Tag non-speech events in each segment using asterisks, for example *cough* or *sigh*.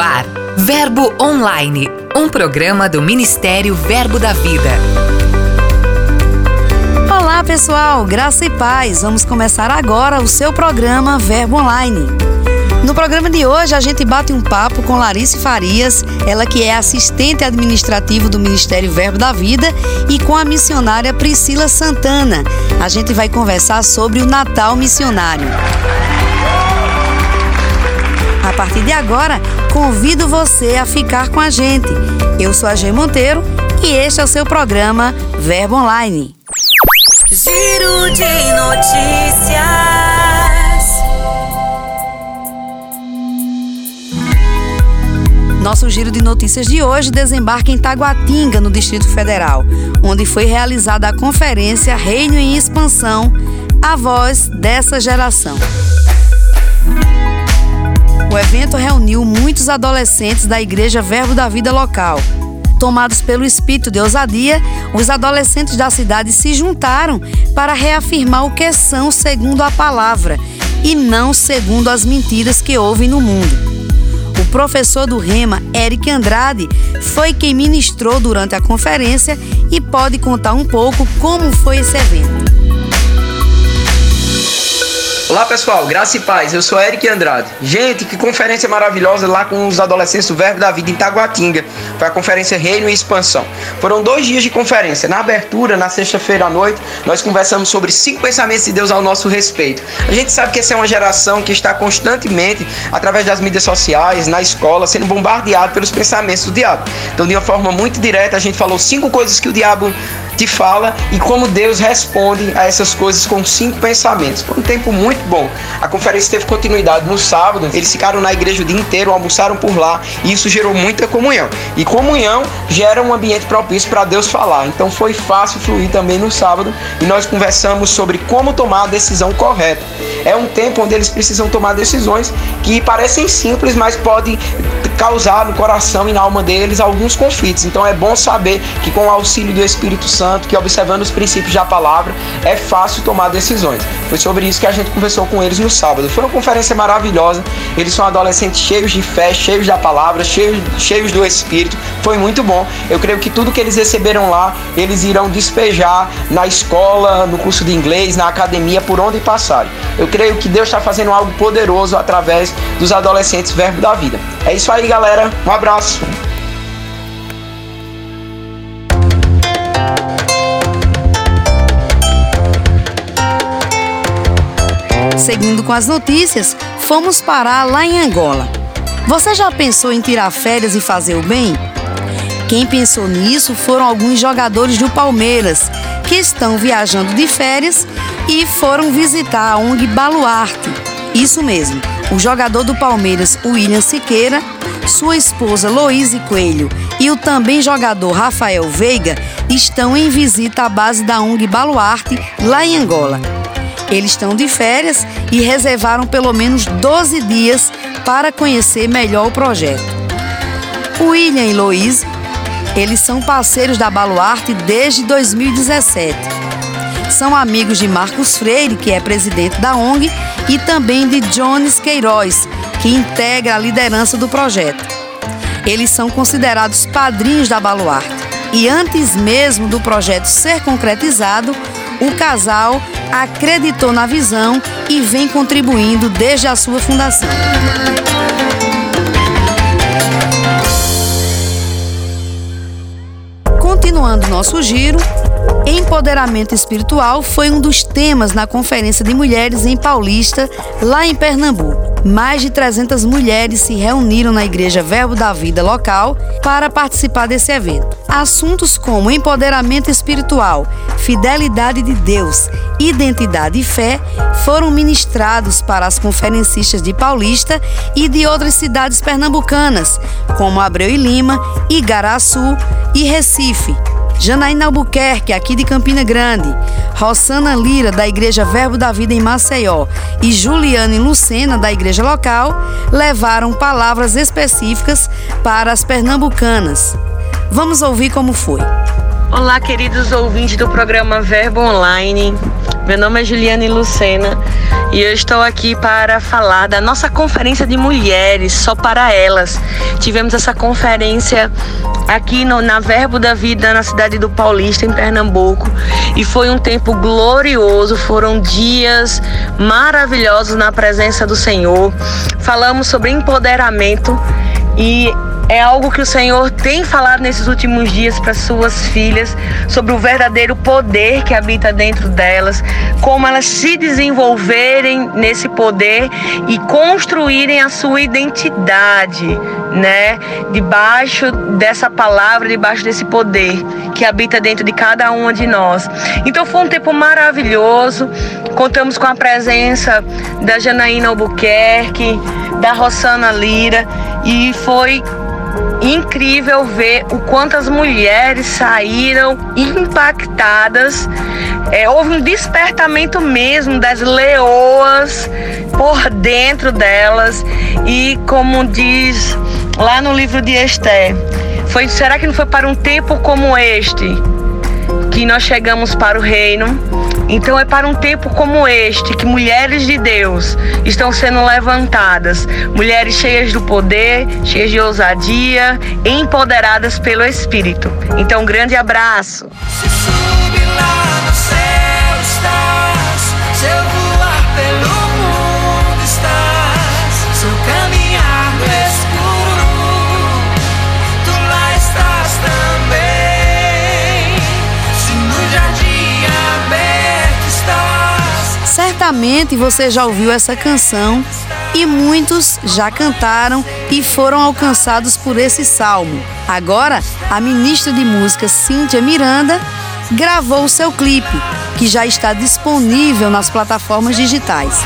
Ar, Verbo Online, um programa do Ministério Verbo da Vida. Olá, pessoal, graça e paz. Vamos começar agora o seu programa Verbo Online. No programa de hoje, a gente bate um papo com Larice Farias, ela que é assistente administrativo do Ministério Verbo da Vida, e com a missionária Priscila Santana. A gente vai conversar sobre o Natal Missionário. A partir de agora, convido você a ficar com a gente. Eu sou a G Monteiro e este é o seu programa Verbo Online. Giro de notícias. Nosso giro de notícias de hoje desembarca em Taguatinga, no Distrito Federal, onde foi realizada a conferência Reino em Expansão, a voz dessa geração. O evento reuniu muitos adolescentes da Igreja Verbo da Vida local. Tomados pelo espírito de ousadia, os adolescentes da cidade se juntaram para reafirmar o que são segundo a palavra e não segundo as mentiras que ouvem no mundo. O professor do Rema, Eric Andrade, foi quem ministrou durante a conferência e pode contar um pouco como foi esse evento. Olá pessoal, graça e paz, eu sou Eric Andrade. Gente, que conferência maravilhosa lá com os adolescentes do Verbo da Vida em Taguatinga. Foi a conferência Reino e Expansão. Foram dois dias de conferência. Na abertura, na sexta-feira à noite, nós conversamos sobre cinco pensamentos de Deus ao nosso respeito. A gente sabe que essa é uma geração que está constantemente, através das mídias sociais, na escola, sendo bombardeado pelos pensamentos do diabo. Então, de uma forma muito direta, a gente falou cinco coisas que o diabo te fala e como Deus responde a essas coisas com cinco pensamentos. Foi um tempo muito bom. A conferência teve continuidade no sábado, eles ficaram na igreja o dia inteiro, almoçaram por lá e isso gerou muita comunhão. E comunhão gera um ambiente propício para Deus falar. Então foi fácil fluir também no sábado e nós conversamos sobre como tomar a decisão correta. É um tempo onde eles precisam tomar decisões que parecem simples, mas podem causar no coração e na alma deles alguns conflitos. Então é bom saber que com o auxílio do Espírito Santo, que observando os princípios da palavra, é fácil tomar decisões. Foi sobre isso que a gente conversou com eles no sábado. Foi uma conferência maravilhosa. Eles são adolescentes cheios de fé, cheios da palavra, cheios, cheios do Espírito. Foi muito bom. Eu creio que tudo que eles receberam lá, eles irão despejar na escola, no curso de inglês, na academia, por onde passarem. Eu creio que Deus está fazendo algo poderoso através dos adolescentes Verbo da Vida. É isso aí, galera. Um abraço. Seguindo com as notícias, fomos parar lá em Angola. Você já pensou em tirar férias e fazer o bem? Quem pensou nisso foram alguns jogadores do Palmeiras que estão viajando de férias e foram visitar a ONG Baluarte. Isso mesmo, o jogador do Palmeiras, William Siqueira, sua esposa Loíse Coelho e o também jogador Rafael Veiga estão em visita à base da ONG Baluarte, lá em Angola. Eles estão de férias e reservaram pelo menos 12 dias para conhecer melhor o projeto. William e Loíse, eles são parceiros da Baluarte desde 2017. São amigos de Marcos Freire, que é presidente da ONG, e também de Jones Queiroz, que integra a liderança do projeto. Eles são considerados padrinhos da Baluarte. E antes mesmo do projeto ser concretizado, o casal acreditou na visão e vem contribuindo desde a sua fundação. Continuando nosso giro, empoderamento espiritual foi um dos temas na Conferência de Mulheres em Paulista, lá em Pernambuco mais de 300 mulheres se reuniram na Igreja Verbo da Vida local para participar desse evento. Assuntos como empoderamento espiritual, fidelidade de Deus, identidade e fé foram ministrados para as conferencistas de Paulista e de outras cidades pernambucanas, como Abreu e Lima, Igaraçu e Recife. Janaína Albuquerque, aqui de Campina Grande, Rossana Lira, da Igreja Verbo da Vida em Maceió, e Juliane Lucena, da igreja local, levaram palavras específicas para as pernambucanas. Vamos ouvir como foi. Olá, queridos ouvintes do programa Verbo Online. Meu nome é Juliane Lucena e eu estou aqui para falar da nossa conferência de mulheres, só para elas. Tivemos essa conferência aqui no, na Verbo da Vida, na cidade do Paulista, em Pernambuco, e foi um tempo glorioso, foram dias maravilhosos na presença do Senhor. Falamos sobre empoderamento e é algo que o Senhor tem falado nesses últimos dias para suas filhas sobre o verdadeiro poder que habita dentro delas, como elas se desenvolverem nesse poder e construírem a sua identidade, né? Debaixo dessa palavra, debaixo desse poder que habita dentro de cada uma de nós. Então foi um tempo maravilhoso. Contamos com a presença da Janaína Albuquerque, da Rossana Lira e foi incrível ver o quanto as mulheres saíram impactadas. É, houve um despertamento mesmo das leoas por dentro delas e como diz lá no livro de Esther, foi será que não foi para um tempo como este que nós chegamos para o reino? Então é para um tempo como este que mulheres de Deus estão sendo levantadas, mulheres cheias do poder, cheias de ousadia, empoderadas pelo Espírito. Então, um grande abraço. Certamente você já ouviu essa canção e muitos já cantaram e foram alcançados por esse salmo. Agora, a ministra de música Cíntia Miranda gravou seu clipe, que já está disponível nas plataformas digitais.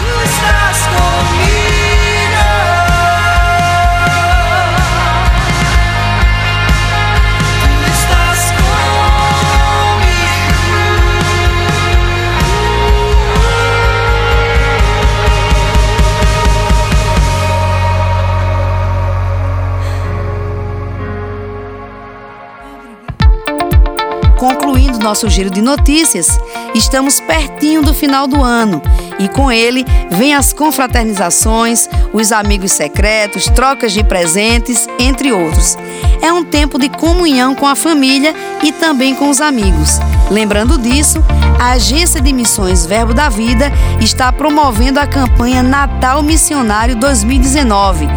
Nosso giro de notícias, estamos pertinho do final do ano e com ele vem as confraternizações, os amigos secretos, trocas de presentes, entre outros. É um tempo de comunhão com a família e também com os amigos. Lembrando disso, a Agência de Missões Verbo da Vida está promovendo a campanha Natal Missionário 2019.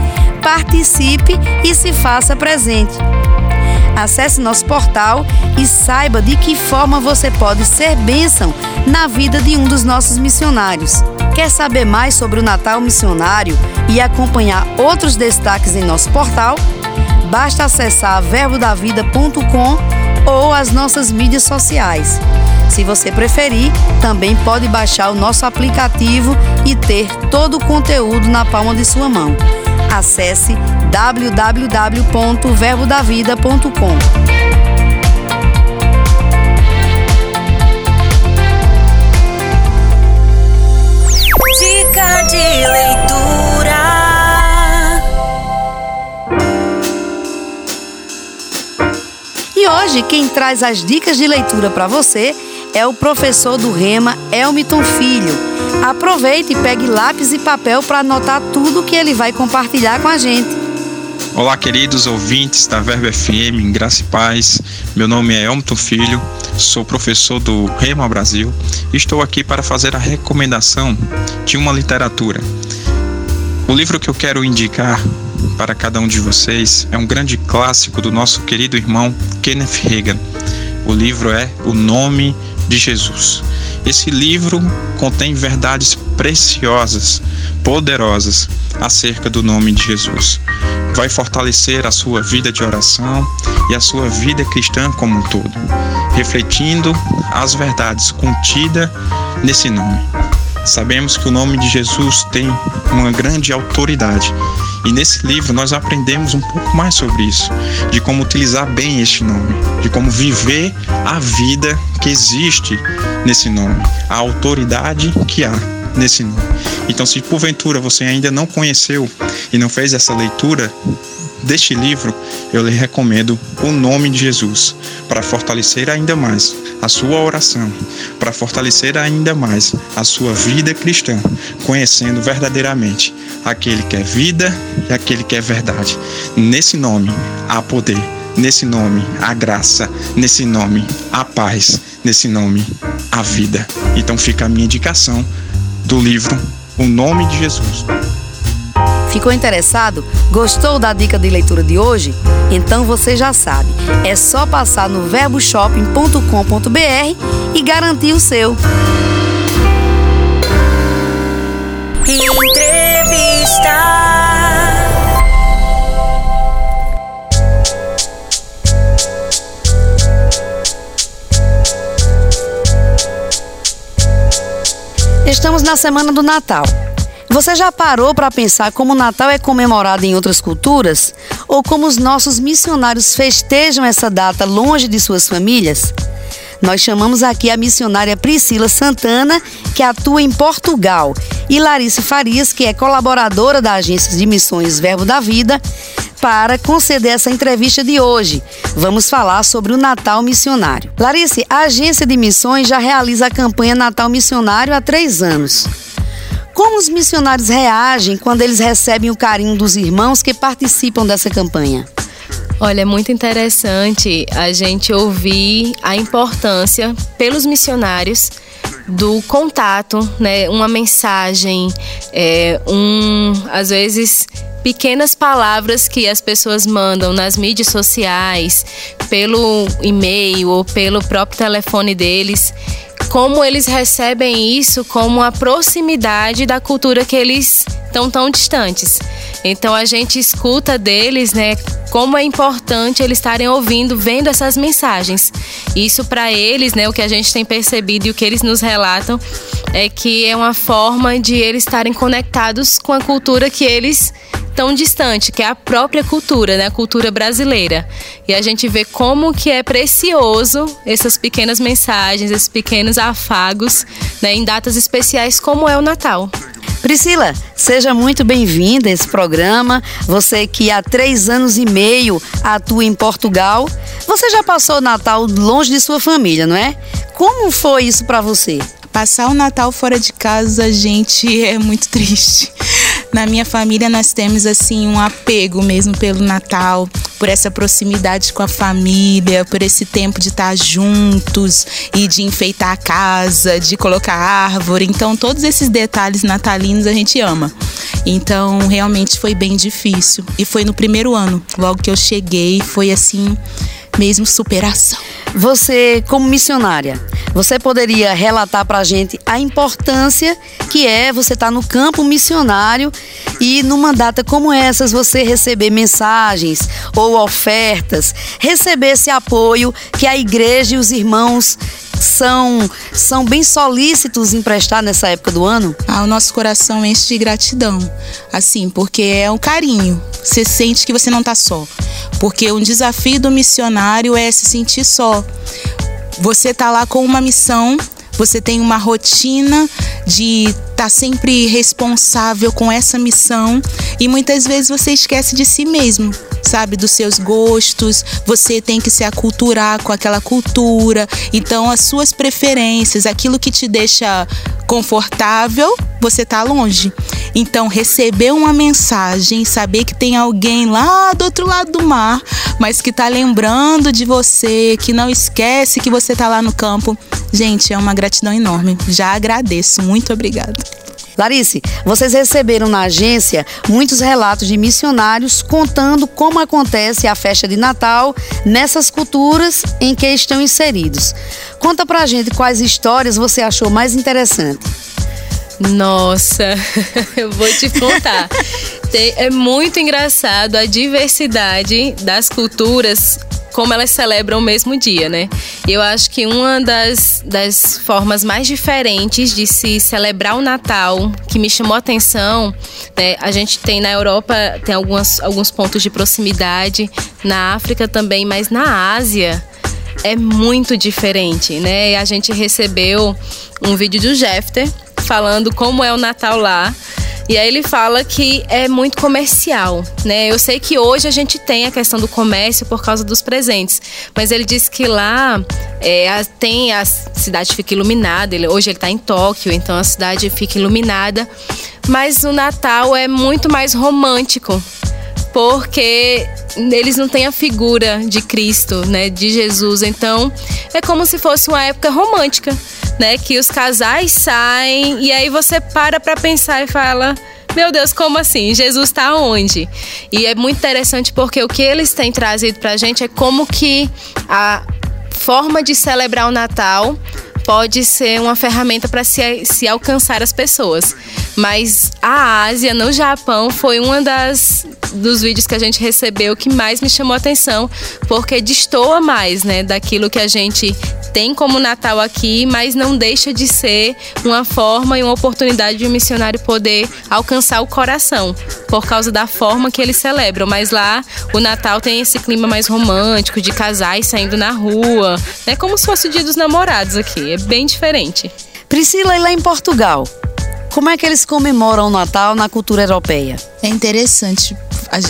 Participe e se faça presente. Acesse nosso portal e saiba de que forma você pode ser bênção na vida de um dos nossos missionários. Quer saber mais sobre o Natal Missionário e acompanhar outros destaques em nosso portal? Basta acessar verbodavida.com ou as nossas mídias sociais. Se você preferir, também pode baixar o nosso aplicativo e ter todo o conteúdo na palma de sua mão. Acesse www.verbodavida.com. Dica de leitura. E hoje quem traz as dicas de leitura para você é o professor do Rema, Elmiton Filho. Aproveite e pegue lápis e papel para anotar tudo que ele vai compartilhar com a gente. Olá, queridos ouvintes da Verbo FM, graça e paz. Meu nome é Elmiton Filho, sou professor do Rema Brasil e estou aqui para fazer a recomendação de uma literatura. O livro que eu quero indicar para cada um de vocês é um grande clássico do nosso querido irmão Kenneth Reagan. O livro é O Nome de Jesus. Esse livro contém verdades preciosas, poderosas acerca do nome de Jesus. Vai fortalecer a sua vida de oração e a sua vida cristã como um todo, refletindo as verdades contidas nesse nome. Sabemos que o nome de Jesus tem uma grande autoridade e nesse livro nós aprendemos um pouco mais sobre isso, de como utilizar bem este nome, de como viver a vida que existe nesse nome, a autoridade que há nesse nome. Então, se porventura você ainda não conheceu e não fez essa leitura, deste livro, eu lhe recomendo o nome de Jesus, para fortalecer ainda mais a sua oração, para fortalecer ainda mais a sua vida cristã, conhecendo verdadeiramente aquele que é vida e aquele que é verdade. Nesse nome há poder, nesse nome há graça, nesse nome há paz, nesse nome há vida. Então fica a minha indicação do livro O Nome de Jesus. Ficou interessado? Gostou da dica de leitura de hoje? Então você já sabe, é só passar no verboshopping.com.br e garantir o seu. Entrevista. Estamos na semana do Natal. Você já parou para pensar como o Natal é comemorado em outras culturas? Ou como os nossos missionários festejam essa data longe de suas famílias? Nós chamamos aqui a missionária Priscila Santana, que atua em Portugal, e Larice Farias, que é colaboradora da Agência de Missões Verbo da Vida, para conceder essa entrevista de hoje. Vamos falar sobre o Natal Missionário. Larice, a Agência de Missões já realiza a campanha Natal Missionário há três anos. Como os missionários reagem quando eles recebem o carinho dos irmãos que participam dessa campanha? Olha, é muito interessante a gente ouvir a importância pelos missionários do contato, né? Uma mensagem, é, um, às vezes pequenas palavras que as pessoas mandam nas mídias sociais, pelo e-mail ou pelo próprio telefone deles como eles recebem isso como a proximidade da cultura que eles estão tão distantes. Então a gente escuta deles, né, como é importante eles estarem ouvindo, vendo essas mensagens. Isso para eles, né, o que a gente tem percebido e o que eles nos relatam é que é uma forma de eles estarem conectados com a cultura que eles tão distante, que é a própria cultura, né, a cultura brasileira. E a gente vê como que é precioso essas pequenas mensagens, esses pequenos afagos, né, em datas especiais como é o Natal. Priscila, seja muito bem-vinda a esse programa. Você que há três anos e meio atua em Portugal. Você já passou o Natal longe de sua família, não é? Como foi isso para você? Passar o Natal fora de casa, gente, é muito triste. Na minha família nós temos assim um apego mesmo pelo Natal, por essa proximidade com a família, por esse tempo de estar juntos e de enfeitar a casa, de colocar árvore. Então todos esses detalhes natalinos a gente ama. Então realmente foi bem difícil e foi no primeiro ano, logo que eu cheguei, foi assim mesmo superação. Você, como missionária, você poderia relatar para a gente a importância que é você estar tá no campo missionário e numa data como essas você receber mensagens ou ofertas, receber esse apoio que a igreja e os irmãos são, são bem solícitos em prestar nessa época do ano? Ah, o nosso coração enche de gratidão. Assim, porque é um carinho. Você sente que você não está só. Porque um desafio do missionário é se sentir só. Você tá lá com uma missão, você tem uma rotina de estar tá sempre responsável com essa missão e muitas vezes você esquece de si mesmo sabe, dos seus gostos, você tem que se aculturar com aquela cultura. Então, as suas preferências, aquilo que te deixa confortável, você tá longe. Então, receber uma mensagem, saber que tem alguém lá do outro lado do mar, mas que tá lembrando de você, que não esquece que você tá lá no campo. Gente, é uma gratidão enorme. Já agradeço. Muito obrigada. Larice, vocês receberam na agência muitos relatos de missionários contando como acontece a festa de Natal nessas culturas em que estão inseridos. Conta pra gente quais histórias você achou mais interessante. Nossa, *laughs* eu vou te contar. *laughs* é muito engraçado a diversidade das culturas como elas celebram o mesmo dia, né? Eu acho que uma das, das formas mais diferentes de se celebrar o Natal, que me chamou a atenção, né? A gente tem na Europa, tem algumas, alguns pontos de proximidade, na África também, mas na Ásia é muito diferente, né? A gente recebeu um vídeo do Jefter falando como é o Natal lá. E aí ele fala que é muito comercial, né? Eu sei que hoje a gente tem a questão do comércio por causa dos presentes, mas ele diz que lá é, a, tem a cidade fica iluminada. Ele, hoje ele está em Tóquio, então a cidade fica iluminada. Mas o Natal é muito mais romântico, porque eles não têm a figura de Cristo, né, de Jesus. Então, é como se fosse uma época romântica, né, que os casais saem e aí você para para pensar e fala: meu Deus, como assim? Jesus está onde? E é muito interessante porque o que eles têm trazido para a gente é como que a forma de celebrar o Natal pode ser uma ferramenta para se, se alcançar as pessoas. Mas a Ásia, no Japão, foi uma das dos vídeos que a gente recebeu que mais me chamou a atenção, porque destoa mais, né, daquilo que a gente tem como Natal aqui, mas não deixa de ser uma forma e uma oportunidade de um missionário poder alcançar o coração, por causa da forma que eles celebram. Mas lá o Natal tem esse clima mais romântico, de casais saindo na rua, é né, como se fosse o dia dos namorados aqui, é bem diferente. Priscila, e lá em Portugal? Como é que eles comemoram o Natal na cultura europeia? É interessante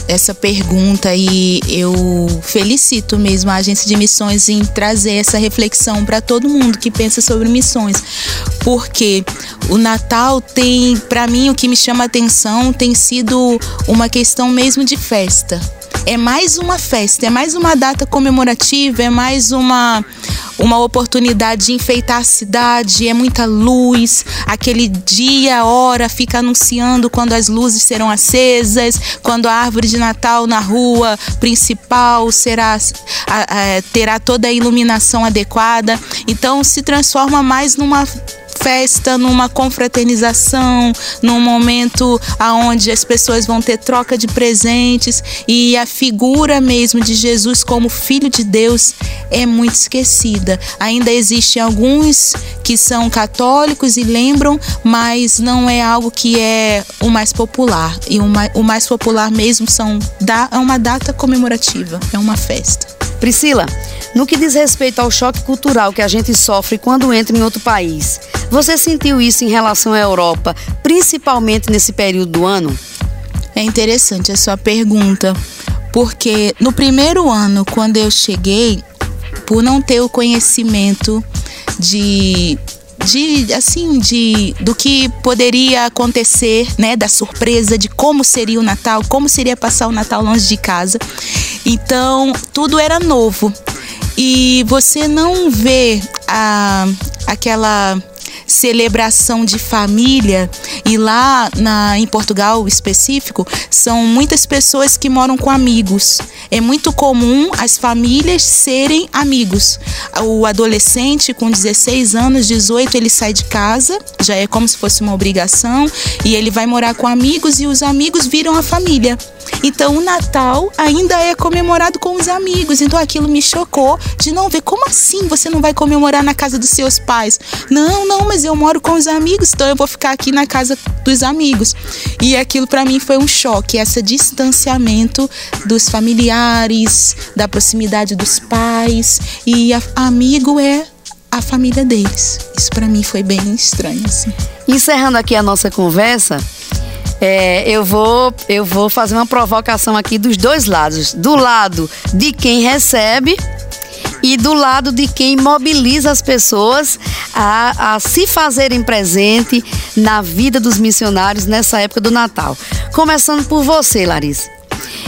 essa pergunta e eu felicito mesmo a agência de missões em trazer essa reflexão para todo mundo que pensa sobre missões, porque o Natal tem, para mim, o que me chama a atenção tem sido uma questão mesmo de festa. É mais uma festa, é mais uma data comemorativa, é mais uma uma oportunidade de enfeitar a cidade, é muita luz. Aquele dia, hora, fica anunciando quando as luzes serão acesas, quando a árvore de Natal na rua principal será terá toda a iluminação adequada. Então se transforma mais numa festa, numa confraternização, num momento aonde as pessoas vão ter troca de presentes e a figura mesmo de Jesus como filho de Deus é muito esquecida. Ainda existem alguns que são católicos e lembram, mas não é algo que é o mais popular. E o mais, popular mesmo são é uma data comemorativa, é uma festa. Priscila, no que diz respeito ao choque cultural que a gente sofre quando entra em outro país, você sentiu isso em relação à Europa, principalmente nesse período do ano? É interessante a sua pergunta, porque no primeiro ano, quando eu cheguei, por não ter o conhecimento de de assim de do que poderia acontecer, né, da surpresa de como seria o Natal, como seria passar o Natal longe de casa. Então, tudo era novo. E você não vê a, aquela celebração de família e lá na, em Portugal específico são muitas pessoas que moram com amigos. É muito comum as famílias serem amigos. O adolescente com 16 anos, 18, ele sai de casa, já é como se fosse uma obrigação, e ele vai morar com amigos e os amigos viram a família. Então o Natal ainda é comemorado com os amigos. Então aquilo me chocou de não ver como assim você não vai comemorar na casa dos seus pais? Não, não, mas eu moro com os amigos, então eu vou ficar aqui na casa dos amigos. E aquilo para mim foi um choque, esse distanciamento dos familiares, da proximidade dos pais e a, amigo é a família deles. Isso para mim foi bem estranho assim. Encerrando aqui a nossa conversa, é, eu, vou, eu vou fazer uma provocação aqui dos dois lados. Do lado de quem recebe e do lado de quem mobiliza as pessoas a, a, se fazerem presente na vida dos missionários nessa época do Natal. Começando por você, Larissa.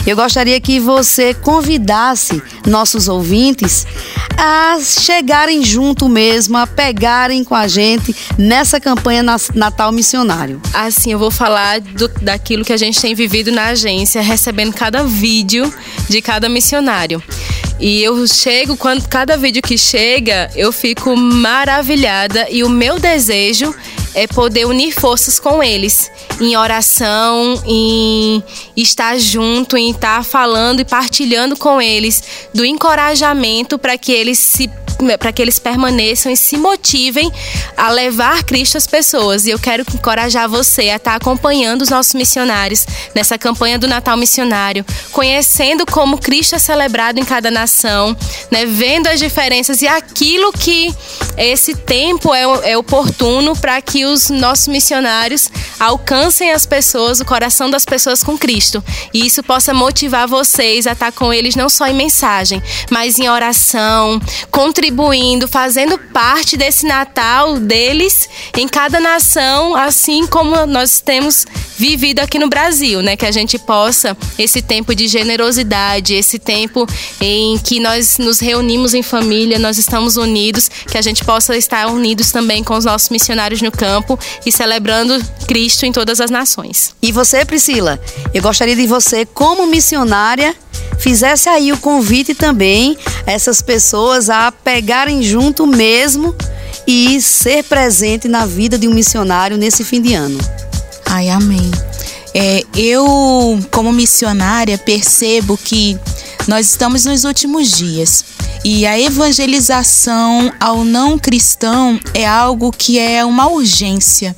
Eu gostaria que você convidasse nossos ouvintes a chegarem junto mesmo, a pegarem com a gente nessa campanha Natal Missionário. Assim, eu vou falar do, daquilo que a gente tem vivido na agência, recebendo cada vídeo de cada missionário. E eu chego, quando cada vídeo que chega, eu fico maravilhada. E o meu desejo é poder unir forças com eles. Em oração, em estar junto, em estar falando e partilhando com eles do encorajamento para que eles se para que eles permaneçam e se motivem a levar Cristo às pessoas. E eu quero encorajar você a estar acompanhando os nossos missionários nessa campanha do Natal Missionário, conhecendo como Cristo é celebrado em cada nação, né, vendo as diferenças e aquilo que esse tempo é, é oportuno para que os nossos missionários alcancem as pessoas, o coração das pessoas com Cristo. E isso possa motivar vocês a estar com eles não só em mensagem, mas em oração, contribuindo, fazendo parte desse Natal deles em cada nação, assim como nós temos vivido aqui no Brasil, né? Que a gente possa esse tempo de generosidade, esse tempo em que nós nos reunimos em família, nós estamos unidos, que a gente possa estar unidos também com os nossos missionários no campo e celebrando Cristo em todas as nações. E você, Priscila, eu gostaria de você, como missionária, fizesse aí o convite também a essas pessoas a pegarem junto mesmo e ser presente na vida de um missionário nesse fim de ano. Ai, amém. É, eu, como missionária, percebo que nós estamos nos últimos dias e a evangelização ao não cristão é algo que é uma urgência.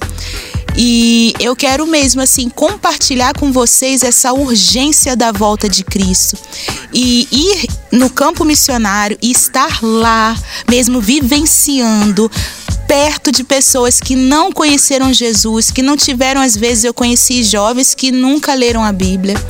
E eu quero mesmo assim compartilhar com vocês essa urgência da volta de Cristo. E ir no campo missionário e estar lá, mesmo vivenciando perto de pessoas que não conheceram Jesus, que não tiveram, às vezes, eu conheci jovens que nunca leram a Bíblia.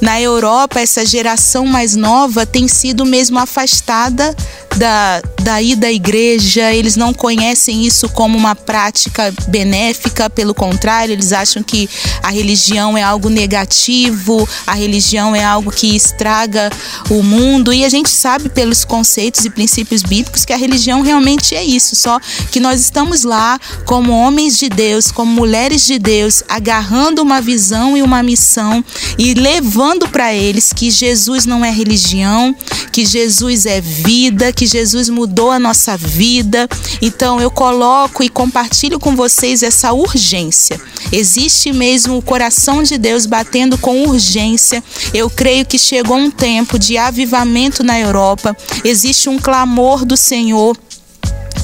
Na Europa, essa geração mais nova tem sido mesmo afastada da, daí da igreja, eles não conhecem isso como uma prática benéfica, pelo contrário, eles acham que a religião é algo negativo, a religião é algo que estraga o mundo, e a gente sabe pelos conceitos e princípios bíblicos que a religião realmente é isso, só que nós estamos lá como homens de Deus, como mulheres de Deus, agarrando uma visão e uma missão e levando para eles que Jesus não é religião, que Jesus é vida, que Jesus mudou a nossa vida. Então eu coloco e compartilho com vocês essa urgência. Existe mesmo o coração de Deus batendo com urgência. Eu creio que chegou um tempo de avivamento na Europa. Existe um clamor do Senhor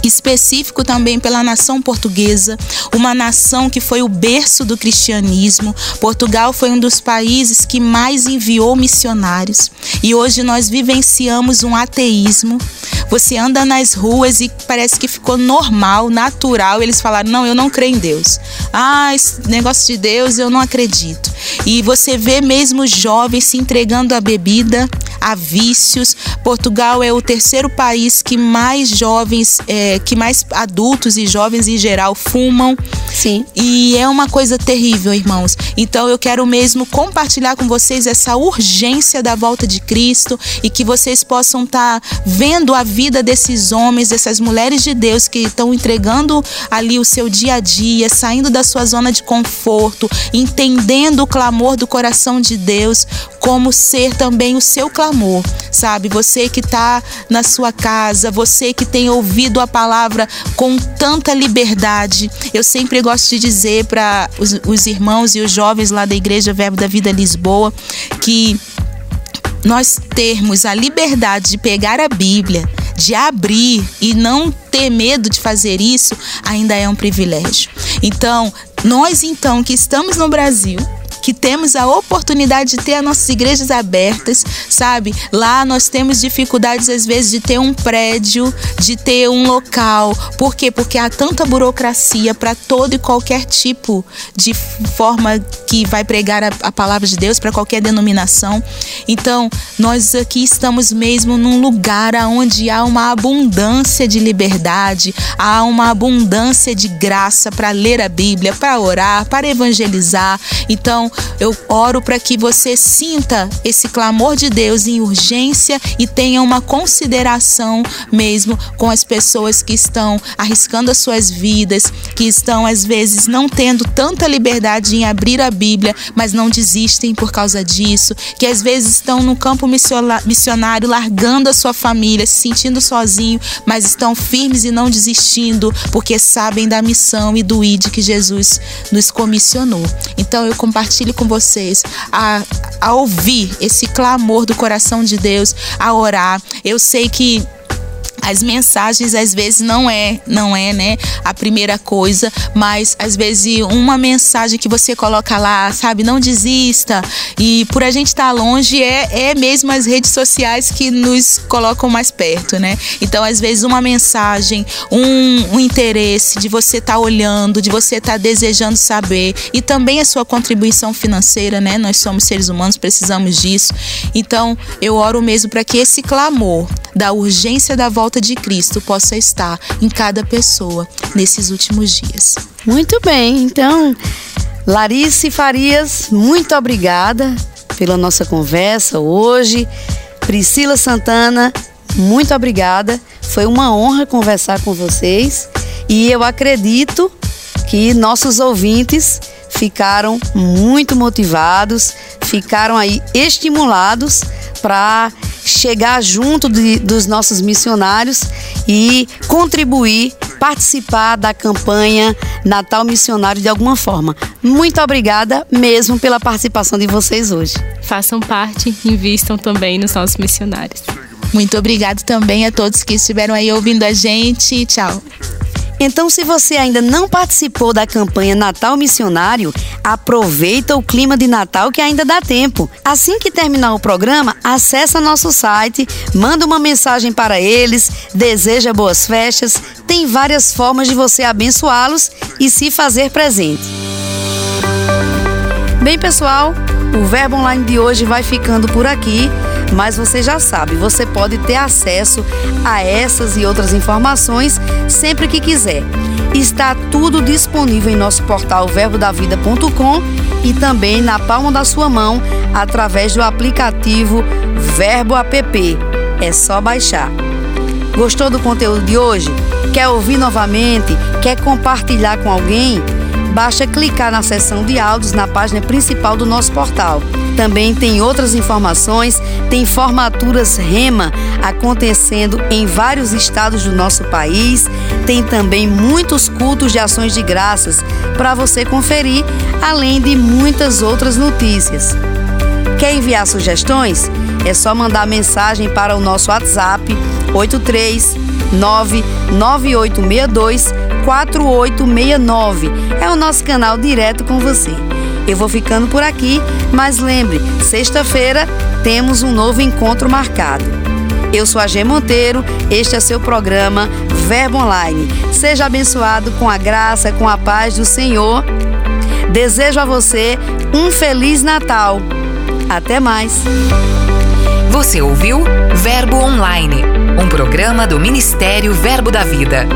específico também pela nação portuguesa, uma nação que foi o berço do cristianismo. Portugal foi um dos países que mais enviou missionários e hoje nós vivenciamos um ateísmo. Você anda nas ruas e parece que ficou normal, natural. Eles falaram: não, eu não creio em Deus. Ah, esse negócio de Deus eu não acredito. E você vê mesmo jovens se entregando à bebida, a vícios. Portugal é o terceiro país que mais jovens, é, que mais adultos e jovens em geral fumam. Sim. E é uma coisa terrível, irmãos. Então eu quero mesmo compartilhar com vocês essa urgência da volta de Cristo e que vocês possam estar tá vendo a vida desses homens, dessas mulheres de Deus que estão entregando ali o seu dia a dia, saindo da sua zona de conforto, entendendo o clamor do coração de Deus, como ser também o seu clamor, sabe? Você que está na sua casa, você que tem ouvido a palavra com tanta liberdade. Eu sempre gosto de dizer para os, os irmãos e os jovens lá da Igreja Verbo da Vida Lisboa que nós termos a liberdade de pegar a Bíblia, de abrir e não ter medo de fazer isso, ainda é um privilégio. Então, nós então que estamos no Brasil, que temos a oportunidade de ter as nossas igrejas abertas, sabe? Lá nós temos dificuldades às vezes de ter um prédio, de ter um local. Por quê? Porque há tanta burocracia para todo e qualquer tipo de forma que vai pregar a, a palavra de Deus para qualquer denominação. Então, nós aqui estamos mesmo num lugar onde há uma abundância de liberdade, há uma abundância de graça para ler a Bíblia, para orar, para evangelizar. Então, eu oro para que você sinta esse clamor de Deus em urgência e tenha uma consideração mesmo com as pessoas que estão arriscando as suas vidas, que estão às vezes não tendo tanta liberdade em abrir a Bíblia, mas não desistem por causa disso, que às vezes estão no campo missionário largando a sua família, se sentindo sozinho, mas estão firmes e não desistindo, porque sabem da missão e do ID que Jesus nos comissionou. Então eu compartilho compartilhe com vocês a, a ouvir esse clamor do coração de Deus, a orar. Eu sei que As mensagens às vezes não é, não é, né, a primeira coisa, mas às vezes uma mensagem que você coloca lá, sabe, não desista. E por a gente estar tá longe é, é mesmo as redes sociais que nos colocam mais perto, né? Então, às vezes uma mensagem, um, um interesse de você estar tá olhando, de você estar tá desejando saber e também a sua contribuição financeira, né? Nós somos seres humanos, precisamos disso. Então, eu oro mesmo para que esse clamor da urgência da volta de Cristo possa estar em cada pessoa nesses últimos dias. Muito bem, então, Larice Farias, muito obrigada pela nossa conversa hoje. Priscila Santana, muito obrigada. Foi uma honra conversar com vocês e eu acredito que nossos ouvintes ficaram muito motivados, ficaram aí estimulados para chegar junto de, dos nossos missionários e contribuir, participar da campanha Natal Missionário de alguma forma. Muito obrigada mesmo pela participação de vocês hoje. Façam parte, invistam também nos nossos missionários. Muito obrigado também a todos que estiveram aí ouvindo a gente. Tchau. Então, se você ainda não participou da campanha Natal Missionário, aproveita o clima de Natal que ainda dá tempo. Assim que terminar o programa, acessa nosso site, manda uma mensagem para eles, deseja boas festas. Tem várias formas de você abençoá-los e se fazer presente. Bem, pessoal, o Verbo Online de hoje vai ficando por aqui. Mas você já sabe, você pode ter acesso a essas e outras informações sempre que quiser. Está tudo disponível em nosso portal verbodavida.com e também na palma da sua mão através do aplicativo Verbo App. É só baixar. Gostou do conteúdo de hoje? Quer ouvir novamente? Quer compartilhar com alguém? Basta clicar na seção de áudios na página principal do nosso portal. Também tem outras informações, tem formaturas REMA acontecendo em vários estados do nosso país, tem também muitos cultos de ações de graças para você conferir, além de muitas outras notícias. Quer enviar sugestões? É só mandar mensagem para o nosso WhatsApp 83 99862 4869. É o nosso canal direto com você. Eu vou ficando por aqui, mas lembre, sexta-feira temos um novo encontro marcado. Eu sou a G Monteiro, este é seu programa Verbo Online. Seja abençoado com a graça, com a paz do Senhor. Desejo a você um feliz Natal. Até mais. Você ouviu Verbo Online, um programa do Ministério Verbo da Vida.